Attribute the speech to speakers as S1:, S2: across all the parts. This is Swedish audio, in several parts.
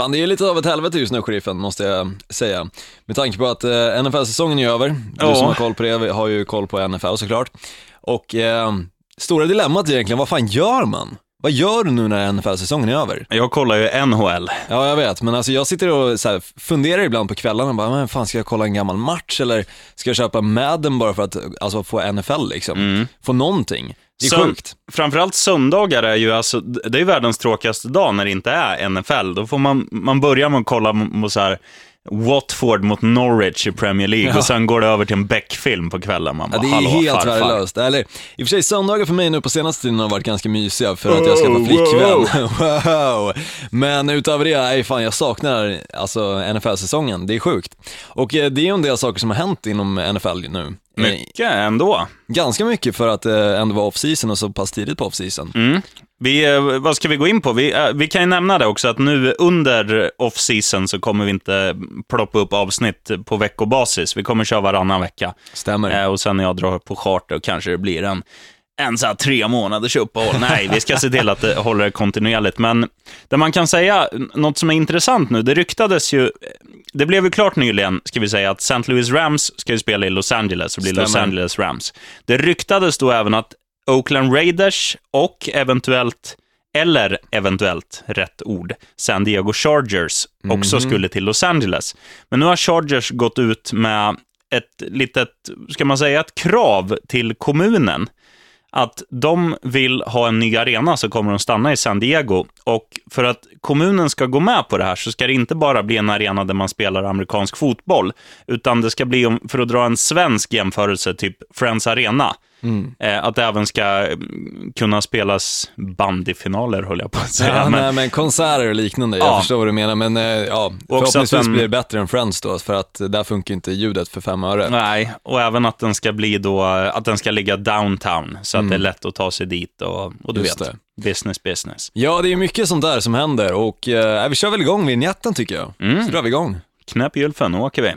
S1: Fan, det är lite av ett helvete just nu, sheriffen, måste jag säga. Med tanke på att eh, NFL-säsongen är över. Du
S2: Ja.
S1: som har koll på det har ju koll på NFL såklart. Och eh, stora dilemmat är egentligen, vad fan gör man? Vad gör du nu när NFL-säsongen är över?
S2: Jag kollar ju NHL.
S1: Ja, jag vet, men alltså jag sitter och så här, funderar ibland på kvällarna, bara, men fan ska jag kolla en gammal match eller ska jag köpa Madden bara för att alltså, få NFL liksom? Få någonting. Det är
S2: Sön-
S1: sjukt.
S2: Framförallt söndagar är ju alltså, det är världens tråkigaste dag när det inte är NFL. Då får man, man börja med att kolla mot så här Watford mot Norwich i Premier League
S1: Ja.
S2: och sen går det över till en Beck-film på kvällen. Man
S1: Ja,
S2: bara,
S1: det är helt
S2: farfar.
S1: värdelöst. Eller, I och för sig, söndagar för mig nu på senaste tiden har varit ganska mysiga för att jag ska
S2: Wow,
S1: vara flickvän. Wow. Men utöver det, nej, fan, jag saknar alltså, NFL-säsongen. Det är sjukt. Och eh, det är ju en del saker som har hänt inom NFL nu. Eh,
S2: Mycket ändå.
S1: Ganska mycket för att eh, ändå vara off-season och så pass tidigt på off-season.
S2: Mm. Vi, eh, vad ska vi gå in på? Vi, eh, vi kan ju nämna det också, att nu under off-season så kommer vi inte ploppa upp avsnitt på veckobasis. Vi kommer köra varannan vecka.
S1: Stämmer.
S2: Eh, och sen när jag drar på charter kanske det blir en, en så här tre månaders uppehåll. Nej, vi ska se till att det håller kontinuerligt. Men det man kan säga, något som är intressant nu, det ryktades ju, det blev ju klart nyligen, ska vi säga, att St. Louis Rams ska ju spela i Los Angeles och bli Los. Angeles Rams. Det ryktades då även att Oakland Raiders och eventuellt, eller eventuellt, rätt ord, San Diego Chargers också skulle till Los Angeles. Men nu har Chargers gått ut med ett litet, ska man säga, ett krav till kommunen att de vill ha en ny arena så kommer de stanna i San Diego. Och för att kommunen ska gå med på det här så ska det inte bara bli en arena där man spelar amerikansk fotboll, utan det ska bli, för att dra en svensk jämförelse, typ Friends Arena, eh, att det även ska mm, kunna spelas bandyfinaler, höll jag på att säga.
S1: Ja,
S2: men,
S1: nej, men konserter och liknande, jag
S2: Ja.
S1: förstår vad du menar, men eh, ja, förhoppningsvis
S2: den-
S1: blir det bättre än Friends då, för att där funkar inte ljudet för fem öre.
S2: Nej, och även att den ska bli då, att den ska ligga downtown, så att det är lätt att ta sig dit och, och du
S1: Mm. Just
S2: vet,
S1: det.
S2: business business.
S1: Ja, det är mycket sånt där som händer och eh, vi kör väl igång vignetten tycker jag.
S2: Mm.
S1: Så drar vi igång.
S2: Knäpp gylfen, nu åker vi.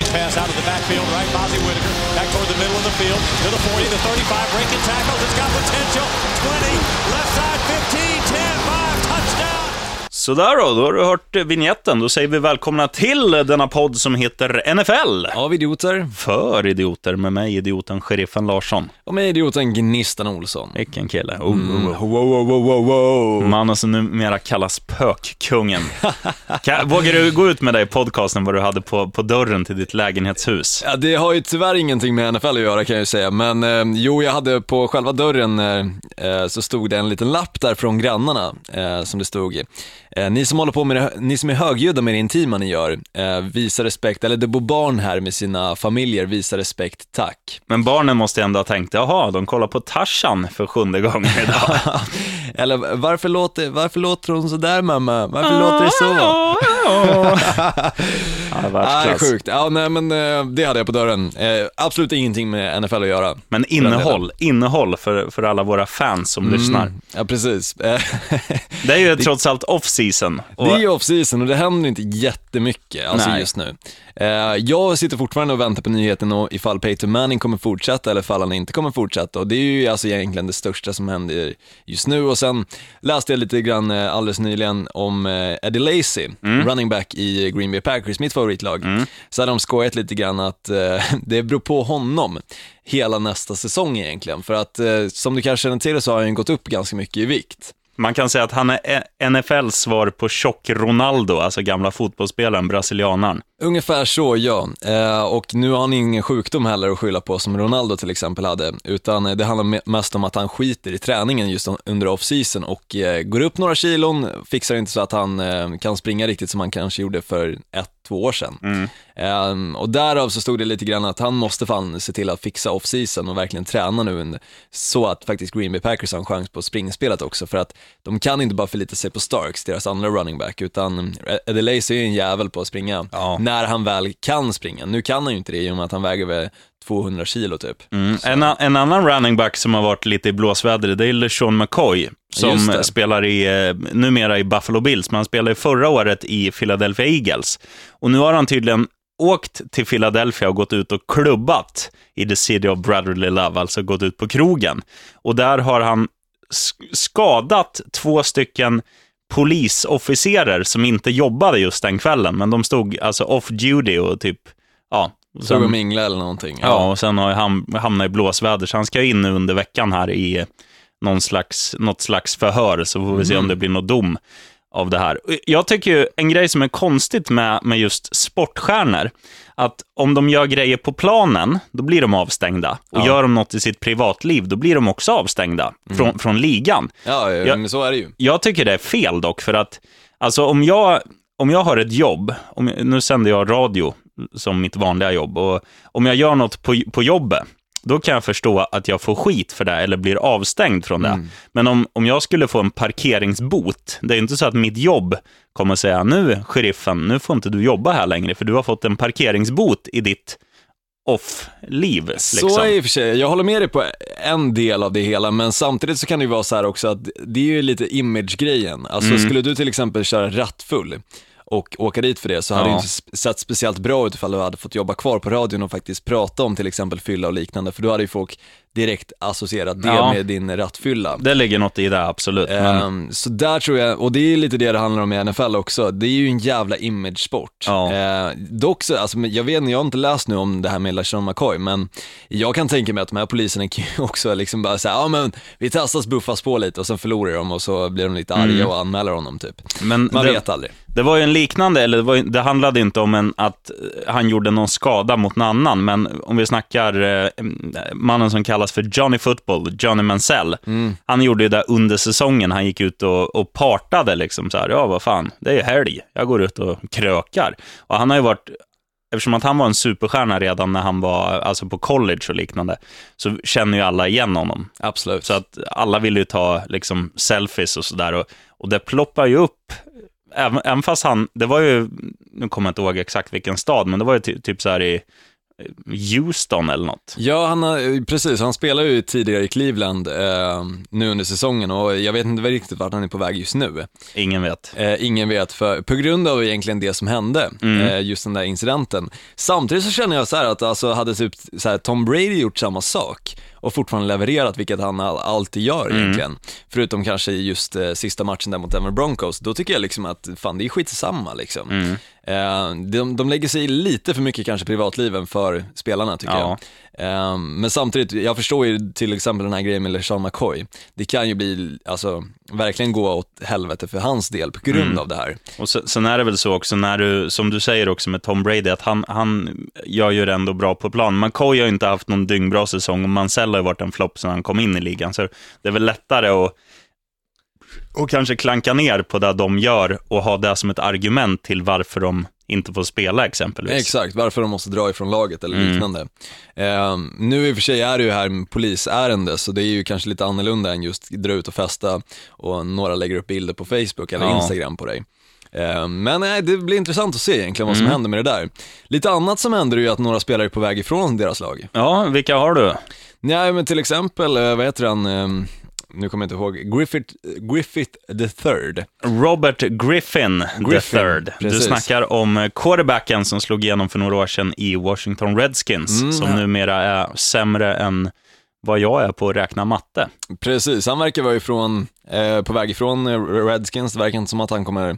S3: Pass out of the backfield, right? Bozzy Whitaker back toward the middle of the field to the 40, the 35, breaking tackles. It's got potential. 20, left side
S2: Sådär då, då har du hört vignetten. Då säger vi välkomna till denna podd som heter NFL.
S1: Ja, vi idioter.
S2: För idioter med mig, idioten sheriffen Larsson.
S1: Och med idioten Gnistan Olsson.
S2: Vilken kille. Oh,
S1: Mm.
S2: oh, oh.
S1: Wow.
S2: Mannen som numera kallas Pökkungen. Vågar du gå ut med det i podcasten vad du hade på, på dörren till ditt lägenhetshus?
S1: Ja, det har ju tyvärr ingenting med NFL att göra kan jag ju säga, men eh, jo, jag hade på själva dörren eh, eh, så stod det en liten lapp där från grannarna eh, som det stod i. Eh, ni som håller på med det, ni som är högljudda med det intima ni gör, eh, visa respekt, eller det bor barn här med sina familjer, visa respekt, tack.
S2: Men barnen måste ändå ha tänkt, jaha, de kollar på Tarzan för sjunde gången idag.
S1: eller varför låter, varför låter hon sådär mamma? Varför låter det så?
S2: ja,
S1: Nej,
S2: världsklass.
S1: sjukt. Ja, nej, men eh, det hade jag på dörren. Eh, absolut ingenting med NFL att göra.
S2: Men innehåll, innehåll för, för alla våra fans som lyssnar.
S1: Mm, ja, precis.
S2: Det är ju trots allt off-season. Och-
S1: Det är ju off-season och det händer inte jättemycket alltså
S2: Nej.
S1: just nu. Eh, jag sitter fortfarande och väntar på nyheten och ifall Peyton Manning kommer fortsätta eller ifall han inte kommer fortsätta och det är ju alltså egentligen det största som händer just nu och sen läste jag lite grann eh, alldeles nyligen om eh, Eddie Lacy,
S2: Mm.
S1: running back i Green Bay Packers, mitt favoritlag. Så hade de skojat lite grann att eh, det beror på honom hela nästa säsong egentligen, för att som du kanske känner till så har han gått upp ganska mycket i vikt.
S2: Man kan säga att han är NFLs svar på tjock Ronaldo, alltså gamla fotbollsspelaren, brasilianaren.
S1: Ungefär så, ja. Eh, och nu har han ingen sjukdom heller att skylla på som Ronaldo till exempel hade, utan det handlar mest om att han skiter i träningen just under off-season och eh, går upp några kilon, fixar inte så att han eh, kan springa riktigt som han kanske gjorde för ett, två år sedan. Eh, och därav så stod det lite grann att han måste fan se till att fixa off-season och verkligen träna nu under, så att faktiskt Green Bay Packers har en chans på springspelet också, för att de kan inte bara förlita sig på Starks, deras andra running back, utan Eddie Lacy är ju en jävel på att springa
S2: Ja.
S1: när han väl kan springa. Nu kan han ju inte det i och med att han väger 200 kilo typ.
S2: Mm. En, en annan running back som har varit lite i blåsväder, det är LeSean McCoy, som spelar i, eh, numera i Buffalo Bills, men han spelade förra året i Philadelphia Eagles. Och nu har han tydligen åkt till Philadelphia och gått ut och klubbat i the city of brotherly love, alltså gått ut på krogen. Och där har han sk- skadat två stycken polisofficerer som inte jobbade just den kvällen, men de stod alltså off duty och typ, ja. Och
S1: Stod och
S2: sen-
S1: mingla eller någonting.
S2: Ja, och sen har jag ham- hamnat i blåsväder, så han ska in nu under veckan här i någon slags, något slags förhör, så får vi se om det blir någon dom av det här. Jag tycker ju en grej som är konstigt med, med just sportstjärnor, att om de gör grejer på planen, då blir de avstängda. Och
S1: Ja.
S2: gör de något i sitt privatliv, då blir de också avstängda från, från ligan.
S1: Ja, ja,
S2: Ja.
S1: men så är det ju.
S2: Jag tycker det är fel dock, för att alltså, om, jag, om jag har ett jobb, om, jag- nu sänder jag radio som mitt vanliga jobb, och om jag gör något på, på jobbet, då kan jag förstå att jag får skit för det eller blir avstängd från det. Men om, om jag skulle få en parkeringsbot, det är ju inte så att mitt jobb kommer säga, nu sheriffen, nu får inte du jobba här längre, för du har fått en parkeringsbot i ditt off-liv. Liksom.
S1: Så är i och för sig, jag håller med dig på en del av det hela, men samtidigt så kan det ju vara så här också att det är ju lite image-grejen. Alltså
S2: Mm.
S1: skulle du till exempel köra rattfull och åka dit för det så hade
S2: Ja.
S1: det inte sett speciellt bra ut ifall du hade fått jobba kvar på radion och faktiskt prata om till exempel fylla och liknande, för då hade ju folk direkt associerat det
S2: Ja.
S1: med din rattfylla.
S2: Det ligger något i det, absolut. Men,
S1: Ehm, så där tror jag, och det är lite det det handlar om i NFL också, det är ju en jävla image-sport.
S2: Ja.
S1: Eh, dock så, alltså, jag vet jag har inte läst nu om det här med LaShawn McCoy, men jag kan tänka mig att de här poliserna kan ju också liksom bara säga, ja men vi testas buffas på lite och sen förlorar de och så blir de lite arga och anmäler honom typ.
S2: men
S1: Man
S2: det,
S1: vet aldrig.
S2: Det var ju en liknande, eller det, var, det handlade inte om en, att eh, han gjorde någon skada mot någon annan, men om vi snackar eh, mannen som kallas för Johnny Football, Johnny Mansell. Han gjorde ju det under säsongen, han gick ut och, och partade liksom så här, ja vad fan, det är ju helg, jag går ut och krökar. Och han har ju varit, eftersom att han var en superstjärna redan när han var alltså på college och liknande, så känner ju alla igen honom.
S1: Absolut.
S2: Så att alla vill ju ta liksom, selfies och sådär. Och, och det ploppar ju upp, även, även fast han, det var ju, nu kommer jag inte ihåg exakt vilken stad, men det var ju ty, typ så här i Houston eller något.
S1: Ja, han har, precis. Han spelar ju tidigare i Cleveland eh, nu under säsongen och jag vet inte riktigt vart han är på väg just nu.
S2: Ingen vet.
S1: Eh, ingen vet, för, på grund av egentligen det som hände,
S2: Mm.
S1: eh, just den där incidenten. Samtidigt så känner jag så här att alltså, hade typ så här, Tom Brady gjort samma sak och fortfarande levererat, vilket han all, alltid gör
S2: Mm.
S1: egentligen, förutom kanske just eh, sista matchen där mot Denver Broncos, då tycker jag liksom att fan det är skitsamma liksom.
S2: Mm.
S1: Eh, de, de lägger sig i lite för mycket kanske privatliven för spelarna tycker
S2: Ja.
S1: Jag. Eh, men samtidigt, jag förstår ju till exempel den här grejen med LeSean McCoy. Det kan ju bli, alltså verkligen gå åt helvete för hans del på grund
S2: Mm.
S1: av det här.
S2: Och sen, sen är det väl så också, när du, som du säger också med Tom Brady, att han, han gör ju det ändå bra på plan. McCoy har ju inte haft någon dyngbra säsong och Mansell har ju varit en flopp sedan han kom in i ligan. Så det är väl lättare att och kanske klanka ner på det de gör och ha det som ett argument till varför de inte får spela exempelvis.
S1: Exakt, varför de måste dra ifrån laget eller
S2: Mm.
S1: liknande. Eh, nu i och för sig är det ju här polisärende, så det är ju kanske lite annorlunda än just dra ut och festa och några lägger upp bilder på Facebook eller
S2: Ja.
S1: Instagram på dig. Eh, Men nej, det blir intressant att se egentligen vad som
S2: Mm.
S1: händer med det där. Lite annat som händer är ju att några spelare är på väg ifrån deras lag.
S2: Ja, vilka har du?
S1: Nej, men till exempel, eh, vad heter han, eh, nu kommer jag inte ihåg, Griffith, Griffith the third.
S2: Robert Griffin,
S1: Griffin,
S2: the third. Du
S1: precis.
S2: snackar om quarterbacken som slog igenom för några år sedan i Washington Redskins,
S1: Mm,
S2: som
S1: ja.
S2: numera är sämre än vad jag är på att räkna matte.
S1: Precis, han verkar vara ifrån, eh, på väg ifrån eh, Redskins, det verkar inte som att han kommer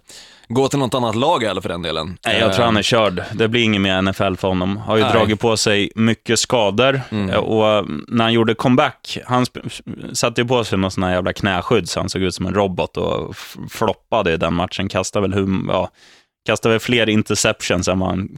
S1: gå till något annat lag eller för den delen.
S2: Nej, jag tror
S1: Eh,
S2: han är körd. Det blir inget mer NFL för honom. Har ju
S1: Nej.
S2: dragit på sig mycket skador
S1: Mm.
S2: Eh, och när han gjorde comeback, han satte ju på sig någon sån här jävla knäskydd så han såg ut som en robot och floppade i den matchen. Kastade väl, hur, ja, kastade väl fler interceptions än vad han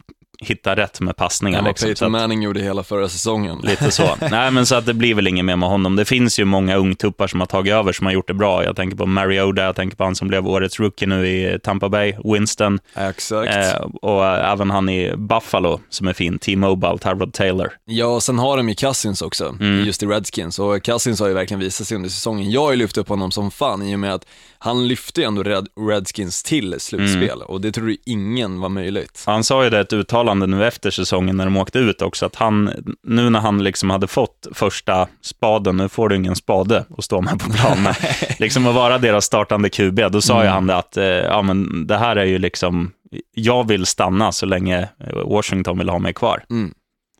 S2: hittade rätt med passningar.
S1: Var
S2: Liksom.
S1: Peyton Manning gjorde hela förra säsongen.
S2: Lite så. Nej, men så att det blir väl inget mer med honom. Det finns ju många ungtuppar som har tagit över, som har gjort det bra. Jag tänker på Mariota, jag tänker på han som blev årets rookie nu i Tampa Bay, Winston,
S1: Exakt.
S2: eh, och även han i Buffalo som är fin, T-Mobile, Tyrod Taylor.
S1: Ja, och sen har de ju Cousins också,
S2: Mm.
S1: just i Redskins. Och Cousins har ju verkligen visat sig under säsongen. Jag har ju lyft upp honom som fan i och med att han lyfte ju ändå Red, Redskins till slutspel
S2: Mm.
S1: och det trodde ju ingen var möjligt.
S2: Han sa ju det ett uttalande nu efter säsongen när de åkte ut också, att han, nu när han liksom hade fått första spaden, nu får du ingen spade att stå med på planen, liksom att vara deras startande QB, då sa ju han det att, eh, ja men det här är ju liksom, jag vill stanna så länge Washington vill ha mig kvar.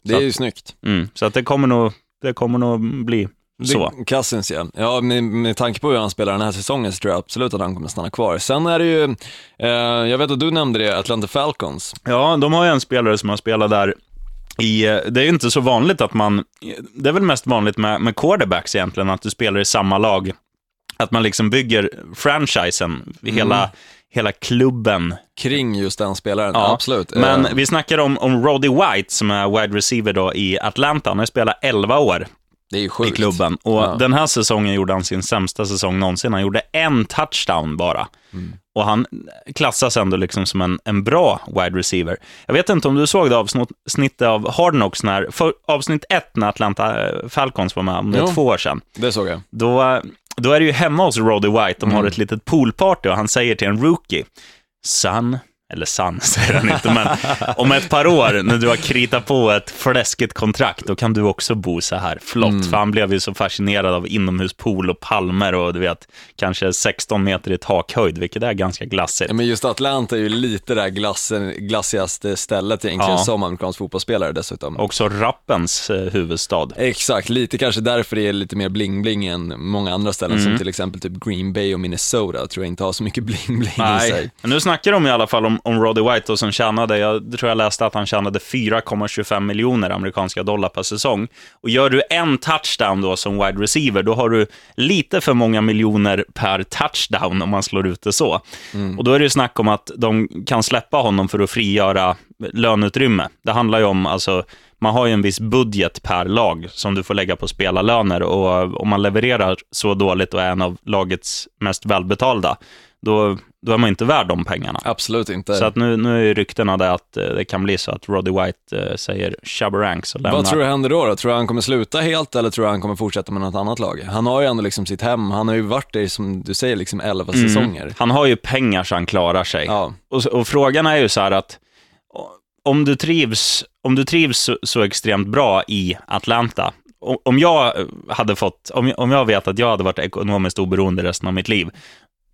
S1: Det är ju snyggt.
S2: Mm, så att det kommer nog, det kommer nog bli Så.
S1: Cousins ja. Ja, med, med tanke på hur han spelar den här säsongen så tror jag absolut att han kommer stanna kvar. Sen är det ju, eh, jag vet att du nämnde det, Atlanta Falcons.
S2: Ja, de har ju en spelare som har spelat där i, eh, det är ju inte så vanligt att man, det är väl mest vanligt med, med quarterbacks egentligen, att du spelar i samma lag. Att man liksom bygger franchisen, hela, hela klubben.
S1: Kring just den spelaren,
S2: Ja,
S1: absolut.
S2: Men
S1: Eh,
S2: vi snackar om, om Roddy White som är wide receiver då i Atlanta. Han har spelat 11 år
S1: det är ju
S2: i
S1: sjukt.
S2: klubben. Och
S1: Ja.
S2: den här säsongen gjorde han sin sämsta säsong någonsin. Han gjorde en touchdown bara.
S1: Mm.
S2: Och han klassas ändå liksom som en, en bra wide receiver. Jag vet inte om du såg det avsnittet av Hard Knocks, när, för, avsnitt ett när Atlanta eh, Falcons var med, om det
S1: Jo.
S2: två år sedan.
S1: Det såg jag.
S2: Då, då är det ju hemma hos Roddy White, de har
S1: Mm.
S2: ett litet poolparty och han säger till en rookie, Son, eller son säger han inte, men om ett par år när du har kritat på ett fläskigt kontrakt, då kan du också bo så här flott.
S1: Mm.
S2: För han blev ju så fascinerad av inomhuspool och palmer och du vet, kanske 16 meter i takhöjd, vilket är ganska glassigt.
S1: Ja, men just Atlanta är ju lite det där glassen, glassigaste stället egentligen
S2: Ja.
S1: som amerikansk fotbollsspelare dessutom.
S2: Också rappens eh, huvudstad.
S1: Exakt, lite kanske därför det är lite mer bling-bling än många andra ställen
S2: Mm.
S1: som till exempel typ Green Bay och Minnesota tror jag inte har så mycket bling-bling i sig.
S2: Men nu snackar de i alla fall om, om Roddy White och som tjänade, jag tror jag läste att han tjänade 4,25 miljoner amerikanska dollar per säsong. Och gör du en touchdown då som wide receiver, då har du lite för många miljoner per touchdown om man slår ut det så. Och då är det ju snack om att de kan släppa honom för att frigöra löneutrymme. Det handlar ju om, alltså, man har ju en viss budget per lag som du får lägga på spelarlöner och om man levererar så dåligt och är en av lagets mest välbetalda, då, då är man inte värd de pengarna.
S1: Absolut inte.
S2: Så att nu, nu är ryktena det att eh, det kan bli så att Roddy White eh, säger Shabaranks och lämnar.
S1: Vad tror du händer då, då? Tror du han kommer sluta helt eller tror du han kommer fortsätta med något annat lag? Han har ju ändå liksom sitt hem, han har ju varit där som du säger, liksom 11
S2: Mm.
S1: säsonger.
S2: Han har ju pengar så han klarar sig.
S1: Ja,
S2: Och, och frågan är ju så här att om du trivs, om du trivs så, så extremt bra i Atlanta, om jag hade fått, om jag vet att jag hade varit ekonomiskt oberoende resten av mitt liv,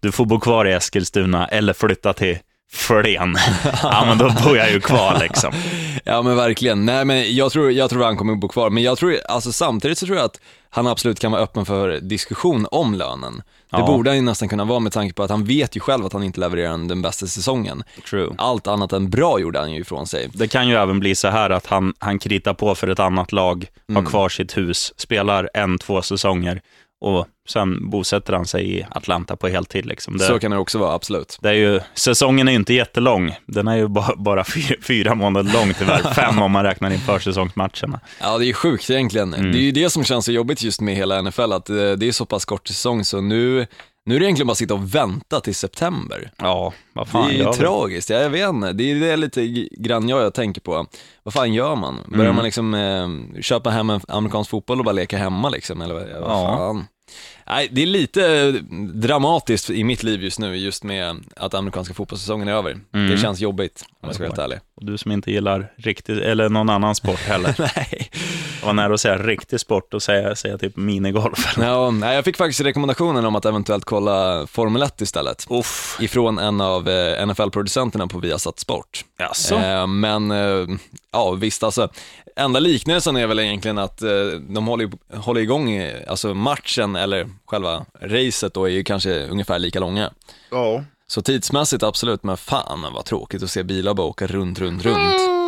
S2: du får bo kvar i Eskilstuna eller flytta till Flen. ja, men då bor jag ju kvar liksom.
S1: ja men verkligen. Nej men jag tror, jag tror han kommer bo kvar, men jag tror, alltså samtidigt så tror jag att han absolut kan vara öppen för diskussion om lönen. Det
S2: Ja.
S1: borde han ju nästan kunna vara med tanke på att han vet ju själv att han inte levererar den bästa säsongen.
S2: True.
S1: Allt annat än bra gjorde han ju ifrån sig.
S2: Det kan ju även bli så här att han, han kritar på för ett annat lag,
S1: Mm.
S2: har kvar sitt hus, spelar en, två säsonger och sen bosätter han sig i Atlanta på heltid. Liksom. Det,
S1: Så kan det också vara, absolut.
S2: det är ju, säsongen är ju inte jättelång. Den är ju bara, bara fyra, fyra månader lång tyvärr. Fem om man räknar in försäsongsmatcherna.
S1: Ja, det är sjukt egentligen.
S2: Mm.
S1: Det är ju det som känns så jobbigt just med hela NFL, att eh, det är så pass kort säsong, så nu, nu är det egentligen bara att sitta och vänta till september.
S2: Ja, vad fan
S1: det är ju tragiskt, jag vet inte. Det är det lite grann jag, jag tänker på. Vad fan gör man? Börjar
S2: Mm.
S1: man liksom eh, köpa hem en amerikansk fotboll och bara leka hemma liksom, eller vad, vad
S2: Ja.
S1: fan? Nej, det är lite dramatiskt i mitt liv just nu, just med att amerikanska fotbollssäsongen är över.
S2: Mm.
S1: Det känns jobbigt, om jag ska vara helt ärlig.
S2: Och du som inte gillar riktigt, eller någon annan sport heller.
S1: Nej.
S2: Jag var nära att säga riktig sport och säga, säga typ minigolf.
S1: Ja, nej, jag fick faktiskt rekommendationen om att eventuellt kolla Formel 1 istället.
S2: Uff.
S1: Ifrån en av eh, NFL-producenterna på Viasat Sport.
S2: Jaså?
S1: Eh, men, eh, ja visst alltså, enda liknelsen är väl egentligen att eh, de håller, håller igång, eh, alltså matchen eller själva racet då är ju kanske ungefär lika långa.
S2: Ja.
S1: Så tidsmässigt absolut, men fan vad tråkigt att se bilar bara åka runt, runt, runt.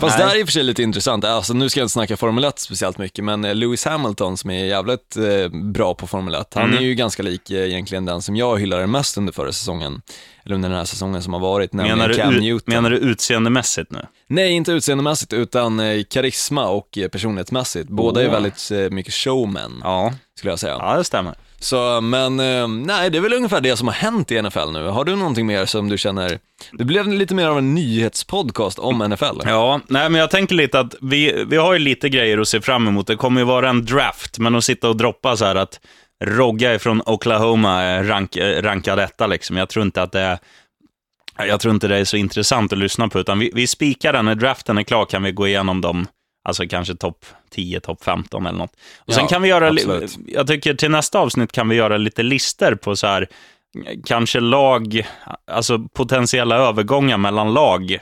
S1: Fast det här är i och för sig lite intressant, alltså nu ska jag inte snacka Formel 1 speciellt mycket, men eh, Lewis Hamilton som är jävligt eh, bra på Formel 1, han
S2: Mm.
S1: är ju ganska lik eh, egentligen den som jag hyllade mest under förra säsongen, eller under den här säsongen som har varit, nämligen
S2: Menar,
S1: Cam
S2: du,
S1: Newton.
S2: menar du utseendemässigt nu?
S1: Nej, inte utseendemässigt, utan eh, karisma och personlighetsmässigt. Båda är
S2: Åh.
S1: väldigt mycket showmen,
S2: Ja,
S1: skulle jag säga.
S2: ja det stämmer.
S1: Så, men eh, nej, det är väl ungefär det som har hänt i NFL nu. Har du någonting mer som du känner, det blev lite mer av en nyhetspodcast om NFL.
S2: Ja, nej men jag tänker lite att vi, vi har ju lite grejer att se fram emot. Det kommer ju vara en draft, men att sitta och droppa så här att Rogga från Oklahoma är rank, eh, rankar rankad etta liksom. Jag tror inte att det är jag tror inte det är så intressant att lyssna på, utan vi, vi spikar den. När draften är klar kan vi gå igenom dem, alltså kanske topp 10, topp 15 eller något. Och sen
S1: Ja,
S2: kan vi göra,
S1: absolut.
S2: jag tycker till nästa avsnitt kan vi göra lite lister på så här, kanske lag, alltså potentiella övergångar mellan lag,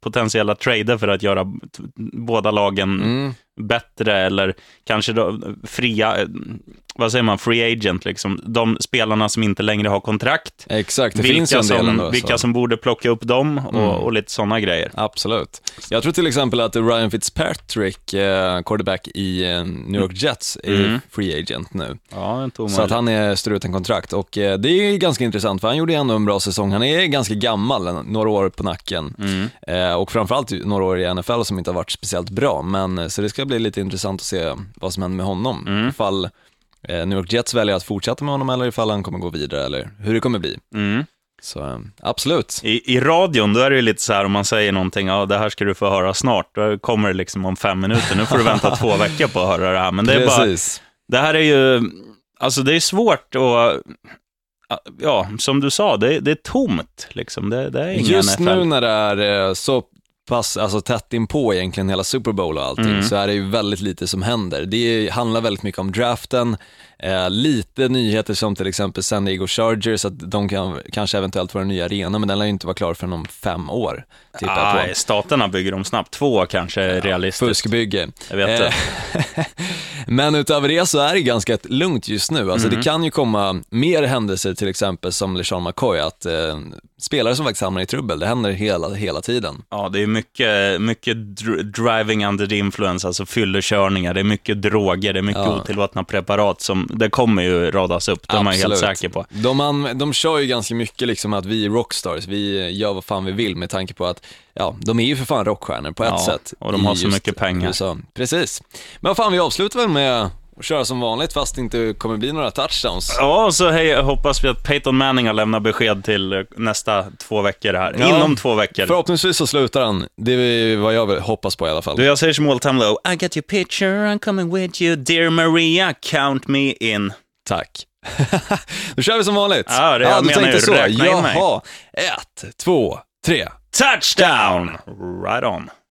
S2: potentiella trader för att göra båda lagen
S1: Mm.
S2: Bättre eller kanske då fria, eh, vad säger man, free agent, liksom. de spelarna som inte längre har kontrakt.
S1: Exakt, det
S2: vilka
S1: finns en del
S2: som,
S1: ändå.
S2: vilka som borde plocka upp dem och,
S1: Mm.
S2: och lite sådana grejer.
S1: Absolut. Jag tror till exempel att Ryan Fitzpatrick, eh, quarterback i eh, New York Jets, är
S2: Mm.
S1: free agent nu.
S2: Ja,
S1: Så att han är struten kontrakt och eh, det är ganska intressant för han gjorde ändå en bra säsong. Han är ganska gammal, några år på nacken
S2: Mm.
S1: eh, och framförallt några år i NFL som inte har varit speciellt bra. Men eh, så det ska bli lite intressant att se vad som händer med honom.
S2: Mm.
S1: Ifall eh, New York Jets väljer att fortsätta med honom eller ifall han kommer gå vidare eller hur det kommer bli.
S2: Mm.
S1: Så eh, absolut.
S2: I, I radion, då är det ju lite så här om man säger någonting, ja det här ska du få höra snart, då kommer det liksom om fem minuter, nu får du vänta två veckor på att höra det här. Men det är bara,
S1: Precis.
S2: det här är ju, alltså det är svårt att, ja, som du sa, det, det är tomt liksom. Det, det är ingen
S1: Just
S2: NFL.
S1: nu när det är eh, så pass, alltså tätt inpå egentligen hela Super Bowl och allting,
S2: Mm.
S1: så är det ju väldigt lite som händer. Det handlar väldigt mycket om draften, eh, lite nyheter som till exempel San Diego Chargers, att de kan kanske eventuellt få en ny arena, men den lär ju inte vara klar förrän om fem år, på.
S2: staterna bygger de snabbt. Två kanske är realistiskt.
S1: Fuskbygge.
S2: Jag vet det.
S1: Eh, Men utöver det så är det ganska lugnt just nu. Alltså
S2: Mm.
S1: det kan ju komma mer händelser, till exempel som LeSean McCoy, att eh, spelare som faktiskt hamnar i trubbel, det händer hela, hela tiden.
S2: Ja, det är mycket, mycket dr- driving under the influence, alltså fyllekörningar, det är mycket droger, det är mycket
S1: Ja.
S2: otillåtna preparat som, det kommer ju radas upp, det är man ju helt säker på.
S1: De, an, de kör ju ganska mycket liksom att vi är rockstars, vi gör vad fan vi vill med tanke på att, ja, de är ju för fan rockstjärnor på ett
S2: Ja,
S1: sätt.
S2: och de har så mycket pengar.
S1: USA. Precis. Men vad fan, vi avslutar väl med att köra som vanligt fast det inte kommer bli några touchdowns.
S2: Ja, så hej, hoppas vi att Peyton Manning har lämnat besked till eh, nästa två veckor här.
S1: Ja.
S2: Inom två veckor.
S1: Förhoppningsvis så slutar han, det är vad jag hoppas på i alla fall.
S2: Du, jag säger som Old Time Low. I got your picture, I'm coming with you, dear Maria, count me in.
S1: Tack. Då kör vi som vanligt.
S2: Ja, det- jag
S1: du
S2: menar
S1: tänkte
S2: ju
S1: så.
S2: räkna in mig.
S1: Jaha, ett, två, tre.
S2: Touchdown! Right on.